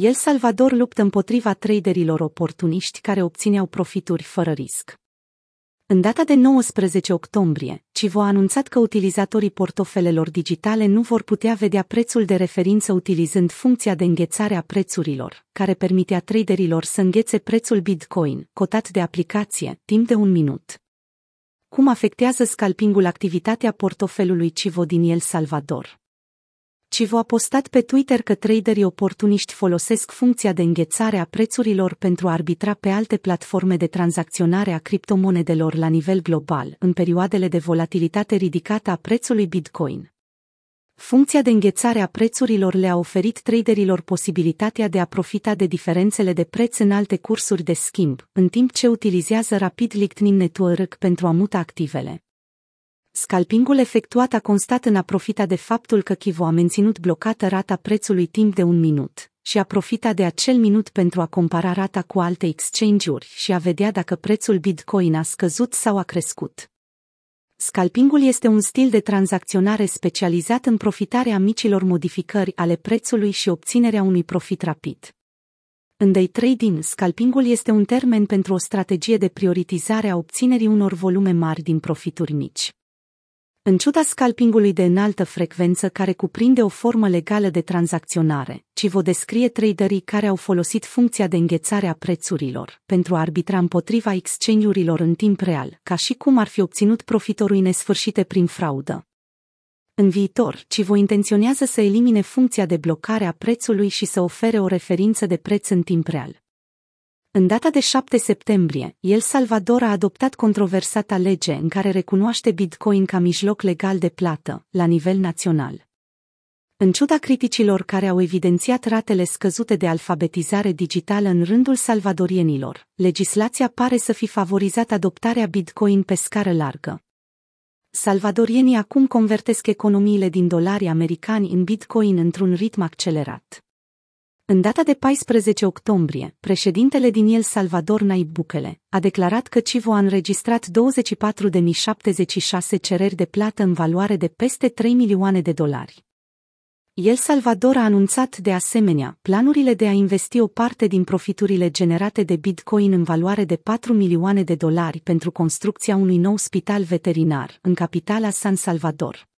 El Salvador luptă împotriva traderilor oportuniști care obțineau profituri fără risc. În data de 19 octombrie, Civo a anunțat că utilizatorii portofelelor digitale nu vor putea vedea prețul de referință utilizând funcția de înghețare a prețurilor, care permitea traderilor să înghețe prețul Bitcoin, cotat de aplicație, timp de un minut. Cum afectează scalpingul activitatea portofelului Civo din El Salvador? Civo a postat pe Twitter că traderii oportuniști folosesc funcția de înghețare a prețurilor pentru a arbitra pe alte platforme de tranzacționare a criptomonedelor la nivel global în perioadele de volatilitate ridicată a prețului Bitcoin. Funcția de înghețare a prețurilor le-a oferit traderilor posibilitatea de a profita de diferențele de preț în alte cursuri de schimb, în timp ce utilizează Rapid Lightning Network pentru a muta activele. Scalpingul efectuat a constat în a profita de faptul că Kivo a menținut blocată rata prețului timp de un minut și a profitat de acel minut pentru a compara rata cu alte exchange-uri și a vedea dacă prețul Bitcoin a scăzut sau a crescut. Scalpingul este un stil de tranzacționare specializat în profitarea micilor modificări ale prețului și obținerea unui profit rapid. În day trading, scalpingul este un termen pentru o strategie de prioritizare a obținerii unor volume mari din profituri mici. În ciuda scalpingului de înaltă frecvență care cuprinde o formă legală de tranzacționare, Civo descrie traderii care au folosit funcția de înghețare a prețurilor pentru a arbitra împotriva exchange-urilor în timp real, ca și cum ar fi obținut profitorul nesfârșite prin fraudă. În viitor, Civo intenționează să elimine funcția de blocare a prețului și să ofere o referință de preț în timp real. În data de 7 septembrie, El Salvador a adoptat controversata lege în care recunoaște Bitcoin ca mijloc legal de plată, la nivel național. În ciuda criticilor care au evidențiat ratele scăzute de alfabetizare digitală în rândul salvadorienilor, legislația pare să fi favorizat adoptarea Bitcoin pe scară largă. Salvadorienii acum convertesc economiile din dolari americani în Bitcoin într-un ritm accelerat. În data de 14 octombrie, președintele din El Salvador Naib Bukele a declarat că Civo a înregistrat 24.076 cereri de plată în valoare de peste 3 milioane de dolari. El Salvador a anunțat de asemenea planurile de a investi o parte din profiturile generate de Bitcoin în valoare de 4 milioane de dolari pentru construcția unui nou spital veterinar în capitala San Salvador.